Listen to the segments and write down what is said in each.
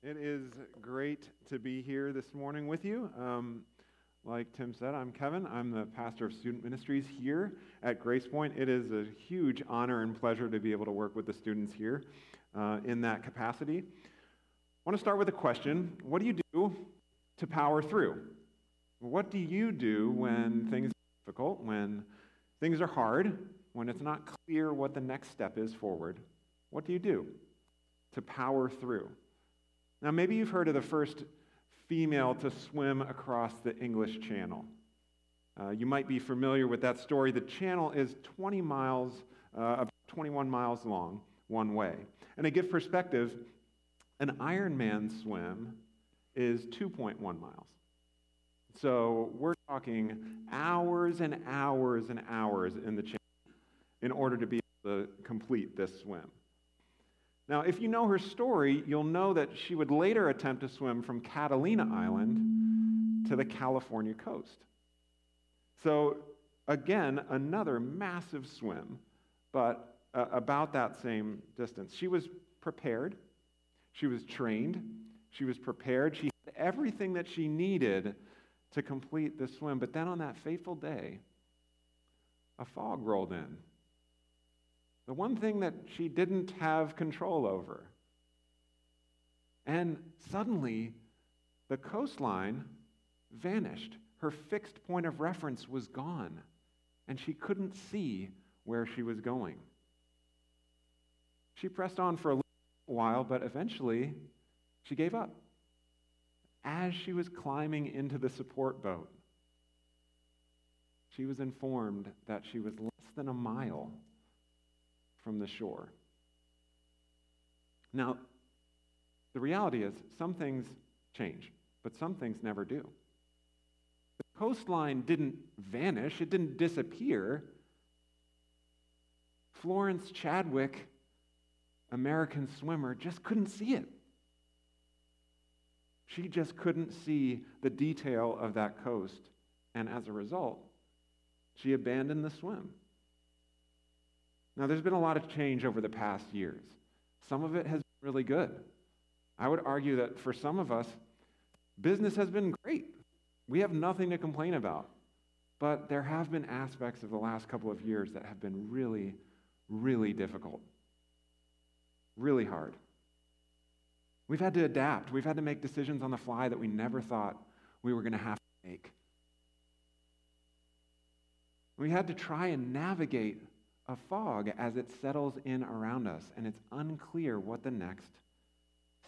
It is great to be here this morning with you. Um, like Tim said, I'm Kevin. I'm the pastor of student ministries here at Grace Point. It is a huge honor and pleasure to be able to work with the students here uh, in that capacity. I want to start with a question What do you do to power through? What do you do when things are difficult, when things are hard, when it's not clear what the next step is forward? What do you do to power through? Now, maybe you've heard of the first female to swim across the English Channel. Uh, you might be familiar with that story. The channel is 20 miles, uh, about 21 miles long, one way. And to give perspective, an Ironman swim is 2.1 miles. So we're talking hours and hours and hours in the channel in order to be able to complete this swim. Now, if you know her story, you'll know that she would later attempt to swim from Catalina Island to the California coast. So, again, another massive swim, but uh, about that same distance. She was prepared, she was trained, she was prepared, she had everything that she needed to complete the swim. But then on that fateful day, a fog rolled in the one thing that she didn't have control over. And suddenly, the coastline vanished. Her fixed point of reference was gone, and she couldn't see where she was going. She pressed on for a while, but eventually she gave up. As she was climbing into the support boat, she was informed that she was less than a mile from the shore. Now, the reality is some things change, but some things never do. The coastline didn't vanish, it didn't disappear. Florence Chadwick, American swimmer, just couldn't see it. She just couldn't see the detail of that coast, and as a result, she abandoned the swim. Now, there's been a lot of change over the past years. Some of it has been really good. I would argue that for some of us, business has been great. We have nothing to complain about. But there have been aspects of the last couple of years that have been really, really difficult, really hard. We've had to adapt. We've had to make decisions on the fly that we never thought we were going to have to make. We had to try and navigate a fog as it settles in around us and it's unclear what the next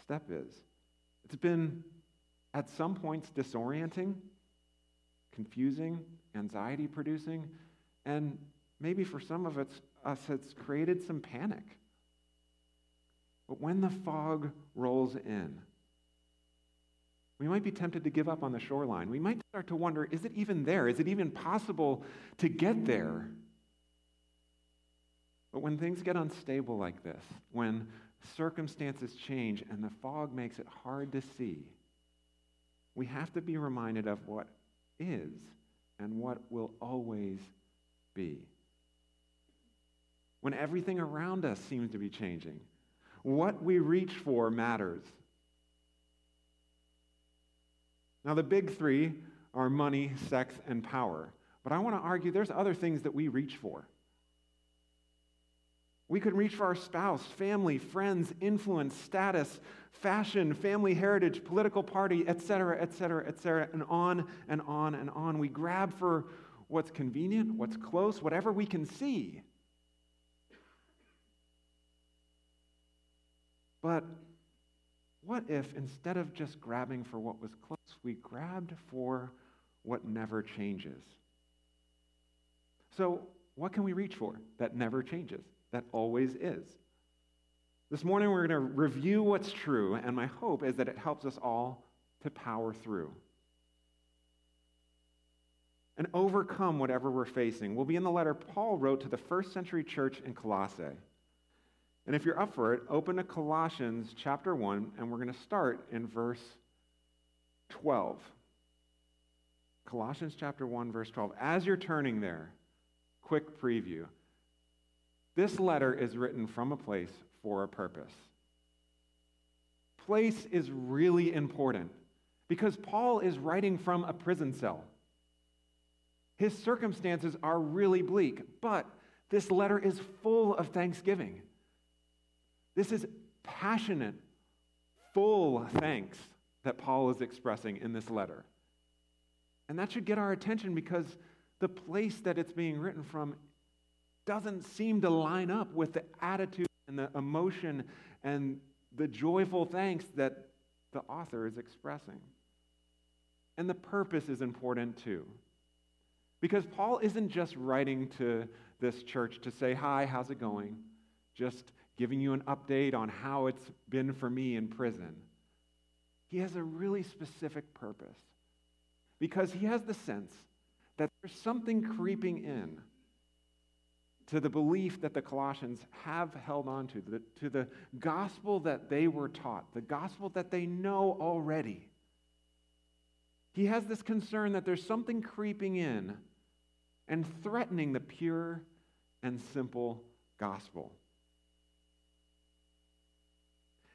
step is. It's been at some points disorienting, confusing, anxiety producing, and maybe for some of us, it's created some panic. But when the fog rolls in, we might be tempted to give up on the shoreline. We might start to wonder is it even there? Is it even possible to get there? But when things get unstable like this, when circumstances change and the fog makes it hard to see, we have to be reminded of what is and what will always be. When everything around us seems to be changing, what we reach for matters. Now, the big three are money, sex, and power. But I want to argue there's other things that we reach for. We can reach for our spouse, family, friends, influence, status, fashion, family heritage, political party, etc., etc., etc., and on and on and on. We grab for what's convenient, what's close, whatever we can see. But what if instead of just grabbing for what was close, we grabbed for what never changes? So, what can we reach for that never changes? That always is. This morning, we're going to review what's true, and my hope is that it helps us all to power through and overcome whatever we're facing. We'll be in the letter Paul wrote to the first century church in Colossae. And if you're up for it, open to Colossians chapter 1, and we're going to start in verse 12. Colossians chapter 1, verse 12. As you're turning there, quick preview. This letter is written from a place for a purpose. place is really important because Paul is writing from a prison cell. His circumstances are really bleak, but this letter is full of thanksgiving. This is passionate, full thanks that Paul is expressing in this letter. And that should get our attention because the place that it's being written from doesn't seem to line up with the attitude and the emotion and the joyful thanks that the author is expressing. And the purpose is important too. Because Paul isn't just writing to this church to say, Hi, how's it going? Just giving you an update on how it's been for me in prison. He has a really specific purpose because he has the sense that there's something creeping in to the belief that the Colossians have held on to, the, to the gospel that they were taught, the gospel that they know already. He has this concern that there's something creeping in and threatening the pure and simple gospel.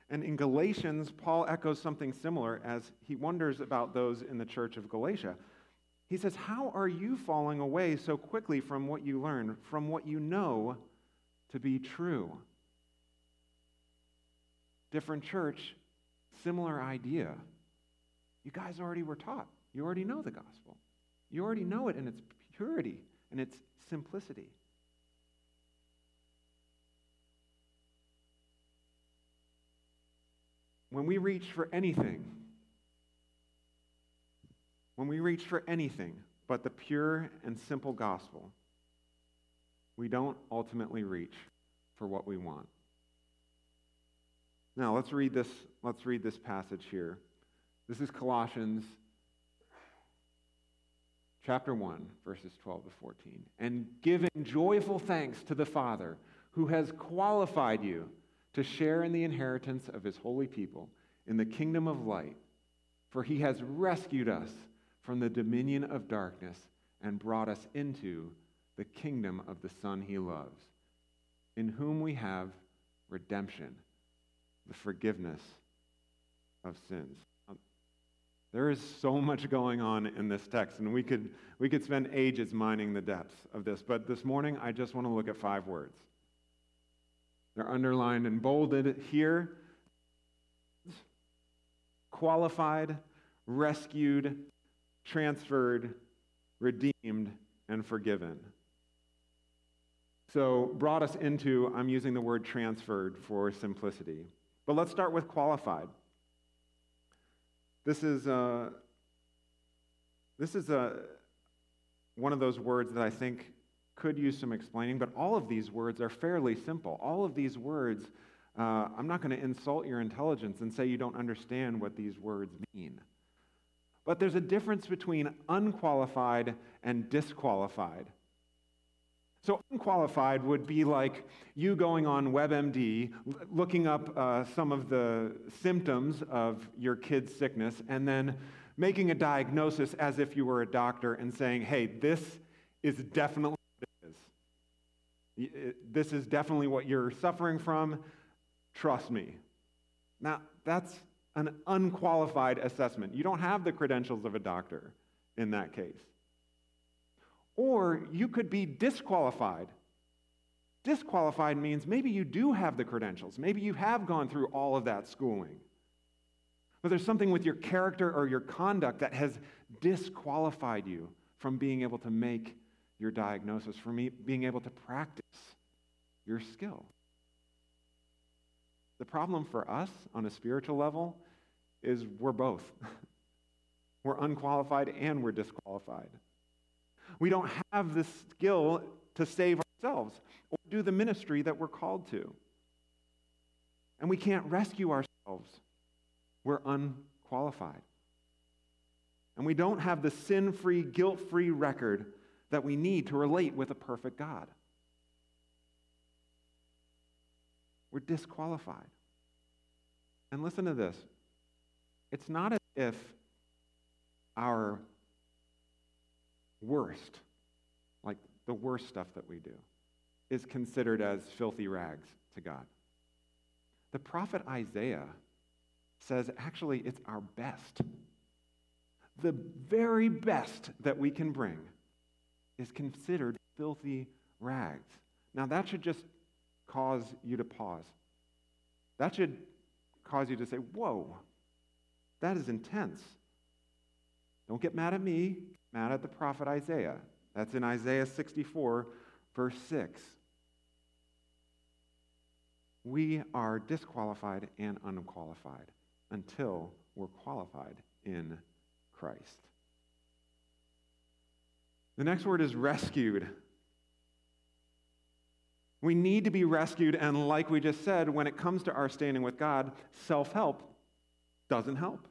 And in Galatians, Paul echoes something similar as he wonders about those in the church of Galatia. He says, How are you falling away so quickly from what you learn, from what you know to be true? Different church, similar idea. You guys already were taught. You already know the gospel. You already know it in its purity and its simplicity. When we reach for anything, when we reach for anything but the pure and simple gospel, we don't ultimately reach for what we want. Now, let's read this, let's read this passage here. This is Colossians chapter 1, verses 12 to 14. And giving joyful thanks to the Father who has qualified you to share in the inheritance of his holy people in the kingdom of light. For he has rescued us from the dominion of darkness and brought us into the kingdom of the Son he loves, in whom we have redemption, the forgiveness of sins. Um, there is so much going on in this text, and we could, we could spend ages mining the depths of this, but this morning I just want to look at five words they're underlined and bolded here qualified, rescued, transferred, redeemed, and forgiven. So, brought us into, I'm using the word transferred for simplicity. But let's start with qualified. This is, uh, this is uh, one of those words that I think could use some explaining, but all of these words are fairly simple. All of these words, uh, I'm not going to insult your intelligence and say you don't understand what these words mean. But there's a difference between unqualified and disqualified. So, unqualified would be like you going on WebMD, looking up uh, some of the symptoms of your kid's sickness, and then making a diagnosis as if you were a doctor and saying, hey, this is definitely this is definitely what you're suffering from. Trust me. Now, that's an unqualified assessment. You don't have the credentials of a doctor in that case. Or you could be disqualified. Disqualified means maybe you do have the credentials. Maybe you have gone through all of that schooling. But there's something with your character or your conduct that has disqualified you from being able to make your diagnosis, from being able to practice your skill. The problem for us on a spiritual level is we're both. we're unqualified and we're disqualified. We don't have the skill to save ourselves or do the ministry that we're called to. And we can't rescue ourselves. We're unqualified. And we don't have the sin free, guilt free record that we need to relate with a perfect God. We're disqualified. And listen to this it's not as if our worst, like the worst stuff that we do, is considered as filthy rags to God. The prophet Isaiah says actually it's our best. The very best that we can bring is considered filthy rags. Now, that should just cause you to pause. That should cause you to say, Whoa, that is intense. Don't get mad at me, mad at the prophet Isaiah. That's in Isaiah 64, verse 6. We are disqualified and unqualified until we're qualified in Christ. The next word is rescued. We need to be rescued, and like we just said, when it comes to our standing with God, self help doesn't help.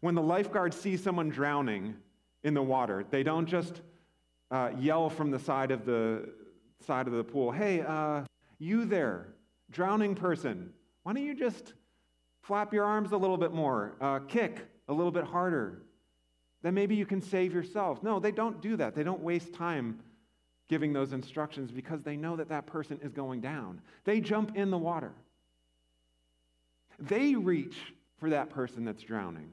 When the lifeguard sees someone drowning in the water, they don't just uh, yell from the side of the side of the pool, "Hey, uh, you there, drowning person, why don't you just flap your arms a little bit more, uh, kick a little bit harder? Then maybe you can save yourself." No, they don't do that. They don't waste time giving those instructions because they know that that person is going down. They jump in the water. They reach for that person that's drowning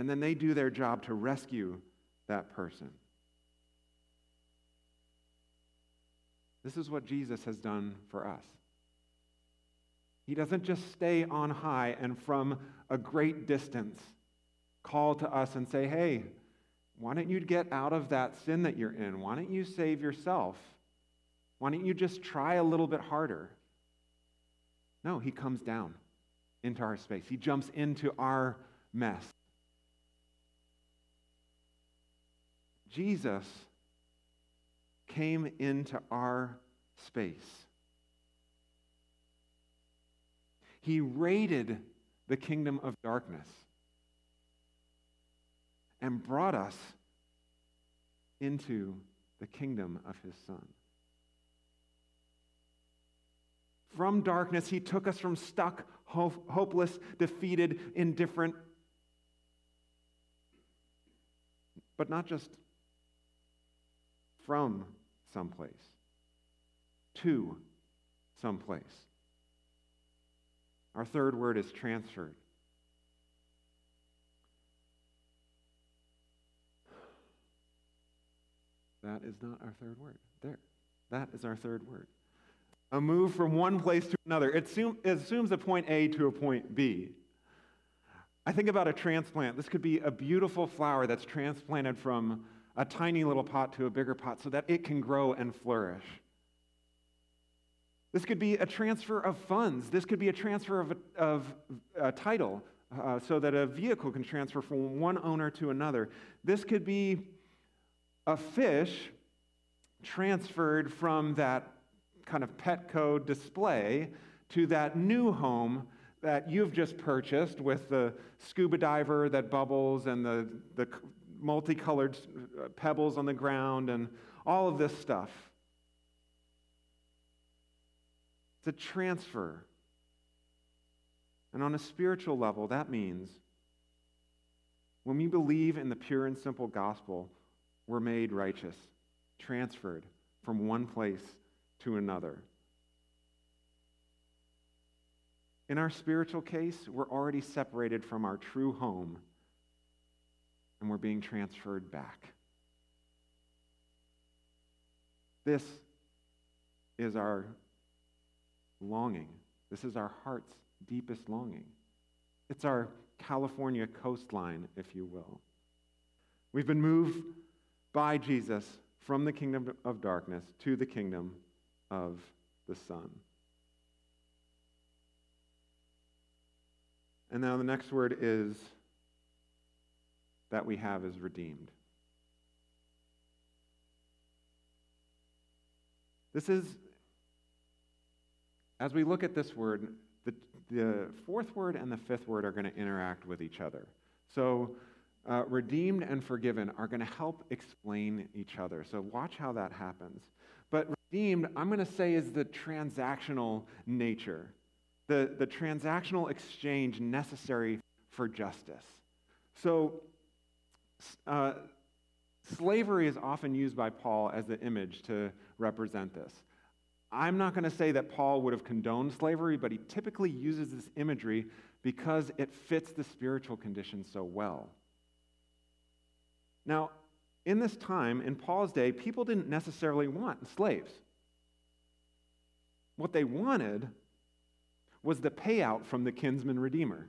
and then they do their job to rescue that person. This is what Jesus has done for us. He doesn't just stay on high and from a great distance call to us and say, hey, why don't you get out of that sin that you're in? Why don't you save yourself? Why don't you just try a little bit harder? No, he comes down into our space. He jumps into our mess. Jesus came into our space. He raided the kingdom of darkness and brought us into the kingdom of his Son. From darkness, he took us from stuck, hopeless, defeated, indifferent, but not just from someplace to someplace. Our third word is transferred. That is not our third word. There. That is our third word. A move from one place to another. It, assume, it assumes a point A to a point B. I think about a transplant. This could be a beautiful flower that's transplanted from a tiny little pot to a bigger pot so that it can grow and flourish. This could be a transfer of funds. This could be a transfer of a, of a title uh, so that a vehicle can transfer from one owner to another. This could be a fish transferred from that kind of Petco display to that new home that you've just purchased with the scuba diver that bubbles and the, the multicolored uh, pebbles on the ground and all of this stuff. It's a transfer. And on a spiritual level, that means when we believe in the pure and simple gospel, we're made righteous, transferred from one place to another. In our spiritual case, we're already separated from our true home and we're being transferred back. This is our longing. This is our heart's deepest longing. It's our California coastline, if you will. We've been moved by Jesus from the kingdom of darkness to the kingdom of the Son. And now the next word is that we have is redeemed. This is, as we look at this word, the, the fourth word and the fifth word are going to interact with each other. So, uh, redeemed and forgiven are going to help explain each other. So, watch how that happens. But redeemed, I'm going to say, is the transactional nature, the, the transactional exchange necessary for justice. So, uh, slavery is often used by Paul as the image to represent this. I'm not going to say that Paul would have condoned slavery, but he typically uses this imagery because it fits the spiritual condition so well. Now, in this time, in Paul's day, people didn't necessarily want slaves. What they wanted was the payout from the kinsman redeemer.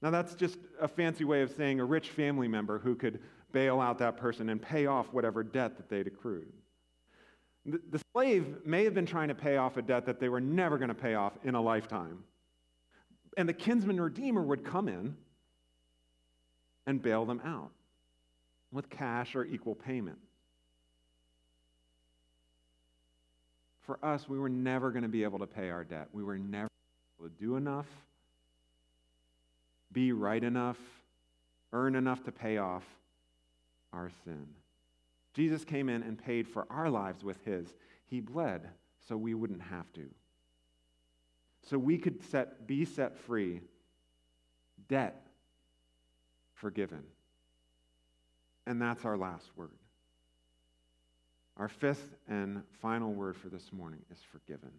Now, that's just a fancy way of saying a rich family member who could bail out that person and pay off whatever debt that they'd accrued. The, slave may have been trying to pay off a debt that they were never going to pay off in a lifetime. And the kinsman redeemer would come in and bail them out with cash or equal payment. For us, we were never going to be able to pay our debt. We were never able to do enough be right enough, earn enough to pay off our sin. Jesus came in and paid for our lives with his. He bled so we wouldn't have to. So we could set, be set free, debt forgiven. And that's our last word. Our fifth and final word for this morning is forgiven.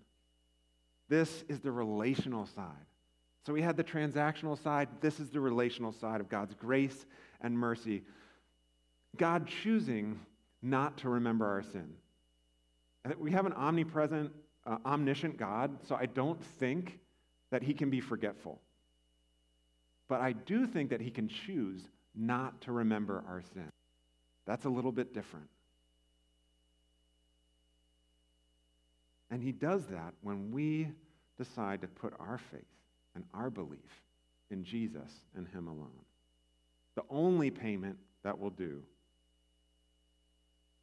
This is the relational side so we had the transactional side. This is the relational side of God's grace and mercy. God choosing not to remember our sin. We have an omnipresent, uh, omniscient God, so I don't think that he can be forgetful. But I do think that he can choose not to remember our sin. That's a little bit different. And he does that when we decide to put our faith and our belief in Jesus and Him alone. The only payment that will do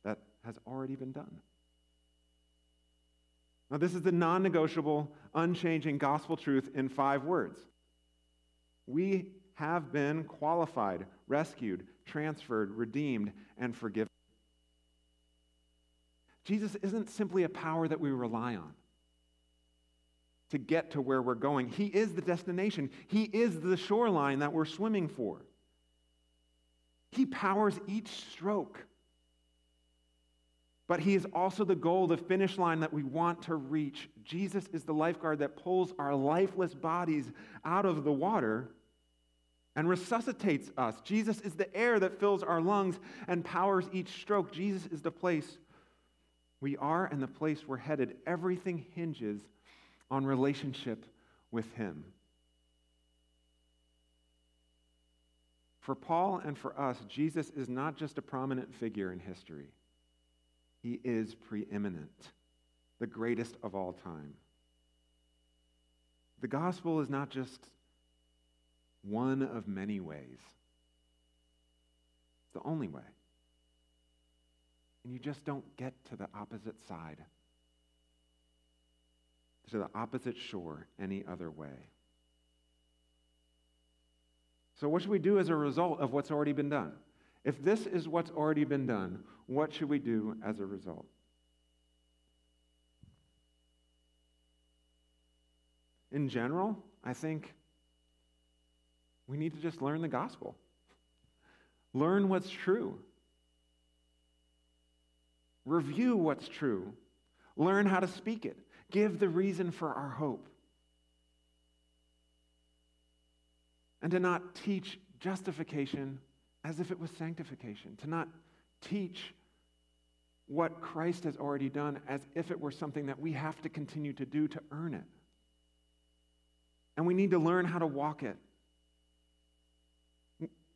that has already been done. Now, this is the non negotiable, unchanging gospel truth in five words. We have been qualified, rescued, transferred, redeemed, and forgiven. Jesus isn't simply a power that we rely on to get to where we're going. He is the destination, He is the shoreline that we're swimming for. He powers each stroke. But He is also the goal, the finish line that we want to reach. Jesus is the lifeguard that pulls our lifeless bodies out of the water and resuscitates us. Jesus is the air that fills our lungs and powers each stroke. Jesus is the place we are and the place we're headed. Everything hinges on relationship with Him. For Paul and for us, Jesus is not just a prominent figure in history, He is preeminent, the greatest of all time. The gospel is not just one of many ways, the only way. And you just don't get to the opposite side to the opposite shore any other way. So, what should we do as a result of what's already been done? If this is what's already been done, what should we do as a result? In general, I think we need to just learn the gospel. Learn what's true. Review what's true. Learn how to speak it give the reason for our hope. And to not teach justification as if it was sanctification, to not teach what Christ has already done as if it were something that we have to continue to do to earn it. And we need to learn how to walk it.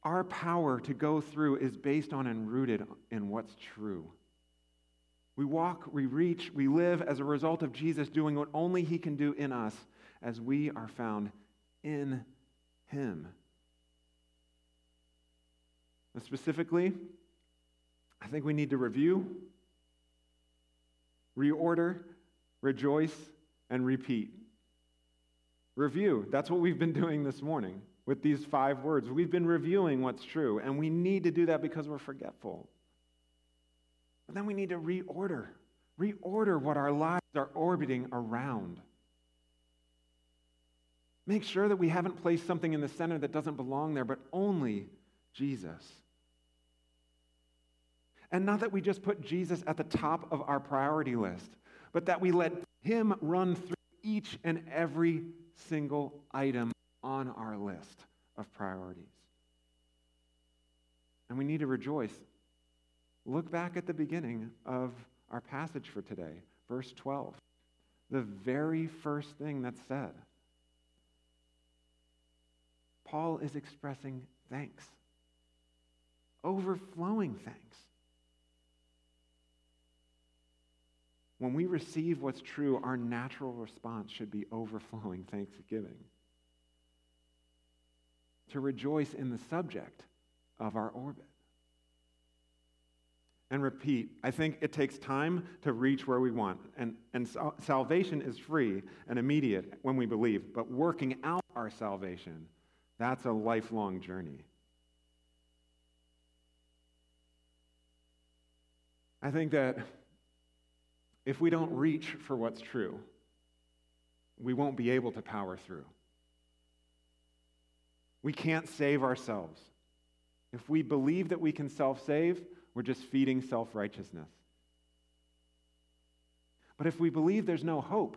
Our power to go through is based on and rooted in what's true. We walk, we reach, we live as a result of Jesus doing what only He can do in us as we are found in Him. And specifically, I think we need to review, reorder, rejoice, and repeat. Review. That's what we've been doing this morning with these five words. We've been reviewing what's true, and we need to do that because we're forgetful. But then we need to reorder, reorder what our lives are orbiting around. Make sure that we haven't placed something in the center that doesn't belong there, but only Jesus. And not that we just put Jesus at the top of our priority list, but that we let Him run through each and every single item on our list of priorities. And we need to rejoice. Look back at the beginning of our passage for today, verse 12. The very first thing that's said. Paul is expressing thanks, overflowing thanks. When we receive what's true, our natural response should be overflowing thanksgiving. To rejoice in the subject of our orbit. And repeat, I think it takes time to reach where we want. And, and salvation is free and immediate when we believe, but working out our salvation, that's a lifelong journey. I think that if we don't reach for what's true, we won't be able to power through. We can't save ourselves. If we believe that we can self save, we're just feeding self righteousness. But if we believe there's no hope,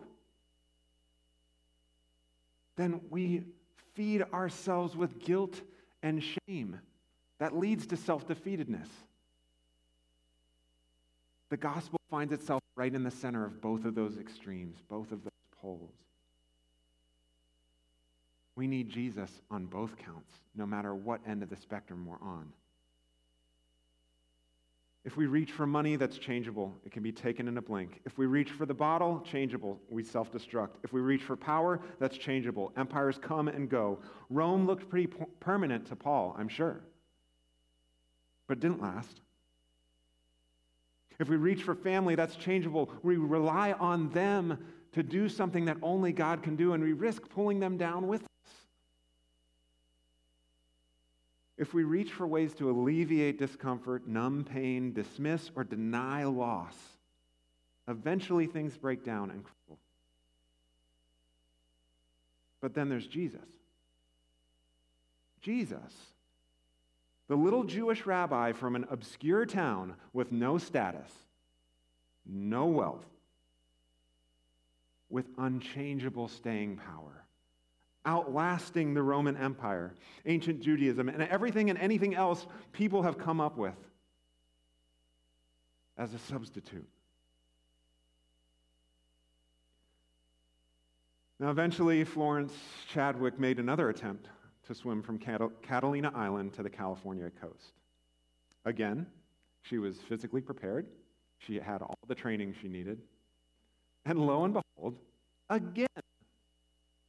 then we feed ourselves with guilt and shame. That leads to self defeatedness. The gospel finds itself right in the center of both of those extremes, both of those poles. We need Jesus on both counts, no matter what end of the spectrum we're on. If we reach for money, that's changeable. It can be taken in a blink. If we reach for the bottle, changeable. We self destruct. If we reach for power, that's changeable. Empires come and go. Rome looked pretty permanent to Paul, I'm sure, but didn't last. If we reach for family, that's changeable. We rely on them to do something that only God can do, and we risk pulling them down with us. If we reach for ways to alleviate discomfort, numb pain, dismiss or deny loss, eventually things break down and crumble. But then there's Jesus. Jesus the little Jewish rabbi from an obscure town with no status, no wealth, with unchangeable staying power, outlasting the Roman Empire, ancient Judaism, and everything and anything else people have come up with as a substitute. Now, eventually, Florence Chadwick made another attempt to swim from Catalina Island to the California coast. Again, she was physically prepared. She had all the training she needed. And lo and behold, again,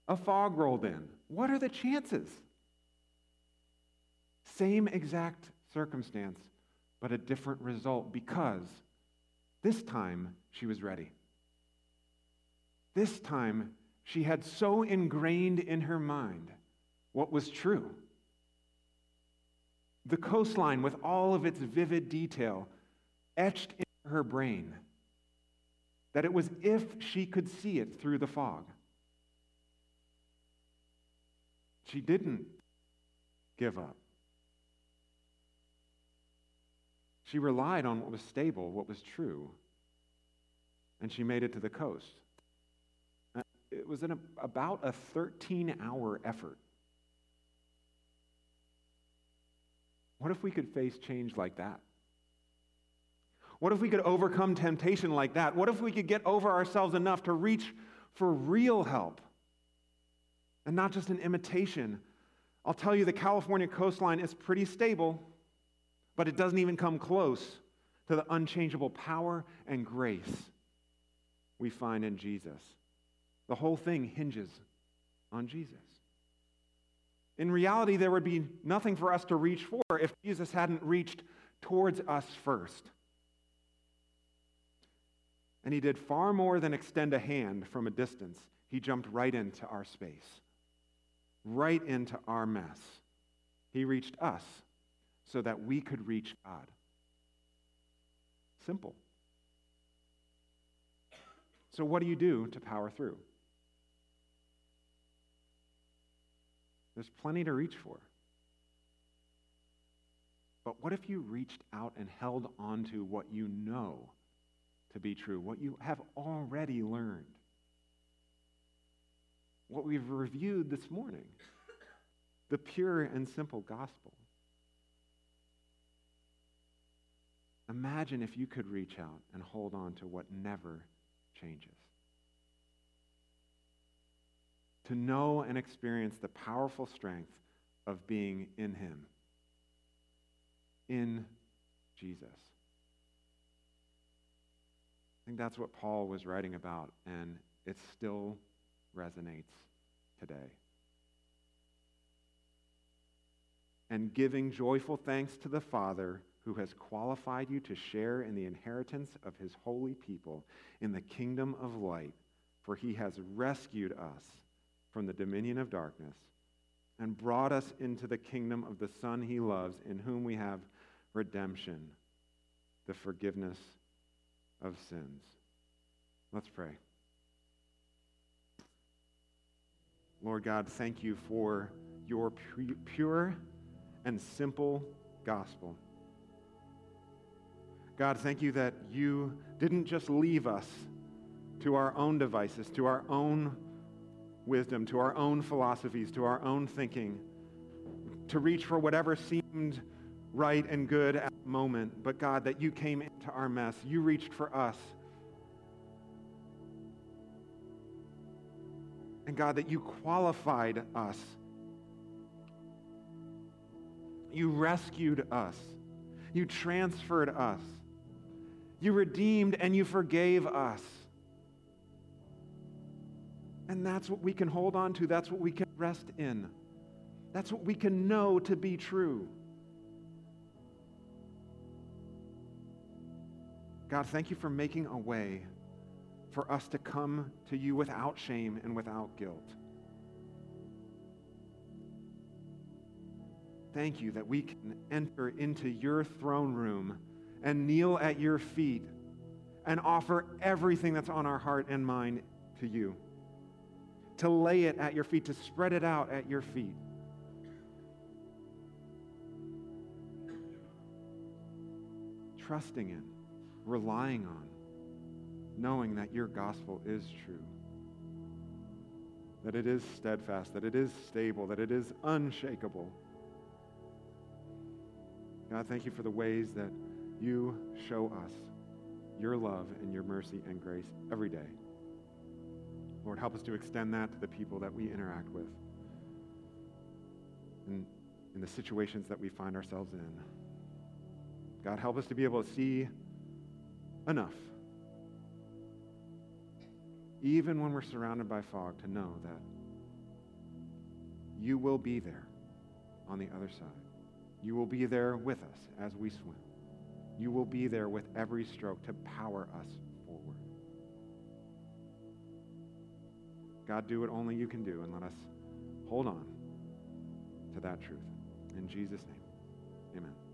a fog rolled in. What are the chances? Same exact circumstance, but a different result because this time she was ready. This time she had so ingrained in her mind what was true. The coastline, with all of its vivid detail, etched into her brain that it was if she could see it through the fog. She didn't give up. She relied on what was stable, what was true, and she made it to the coast. It was an, about a 13 hour effort. What if we could face change like that? What if we could overcome temptation like that? What if we could get over ourselves enough to reach for real help and not just an imitation? I'll tell you, the California coastline is pretty stable, but it doesn't even come close to the unchangeable power and grace we find in Jesus. The whole thing hinges on Jesus. In reality, there would be nothing for us to reach for if Jesus hadn't reached towards us first. And he did far more than extend a hand from a distance. He jumped right into our space, right into our mess. He reached us so that we could reach God. Simple. So, what do you do to power through? There's plenty to reach for. But what if you reached out and held on to what you know to be true, what you have already learned, what we've reviewed this morning, the pure and simple gospel. Imagine if you could reach out and hold on to what never changes. To know and experience the powerful strength of being in Him, in Jesus. I think that's what Paul was writing about, and it still resonates today. And giving joyful thanks to the Father who has qualified you to share in the inheritance of his holy people in the kingdom of light, for he has rescued us from the dominion of darkness and brought us into the kingdom of the Son he loves, in whom we have redemption, the forgiveness of sins. Let's pray. Lord God, thank you for your pure and simple gospel. God, thank you that you didn't just leave us to our own devices, to our own wisdom, to our own philosophies, to our own thinking, to reach for whatever seemed right and good at the moment, but God, that you came into our mess. You reached for us. And God, that you qualified us. You rescued us. You transferred us. You redeemed and you forgave us. And that's what we can hold on to. That's what we can rest in. That's what we can know to be true. God, thank you for making a way for us to come to you without shame and without guilt. Thank you that we can enter into your throne room and kneel at your feet and offer everything that's on our heart and mind to you. To lay it at your feet, to spread it out at your feet. Trusting in, relying on, knowing that your gospel is true, that it is steadfast, that it is stable, that it is unshakable. God, thank you for the ways that you show us your love and your mercy and grace every day. Lord, help us to extend that to the people that we interact with and in the situations that we find ourselves in. God, help us to be able to see enough, even when we're surrounded by fog, to know that you will be there on the other side. You will be there with us as we swim. You will be there with every stroke to power us God, do what only you can do and let us hold on to that truth. In Jesus' name, amen.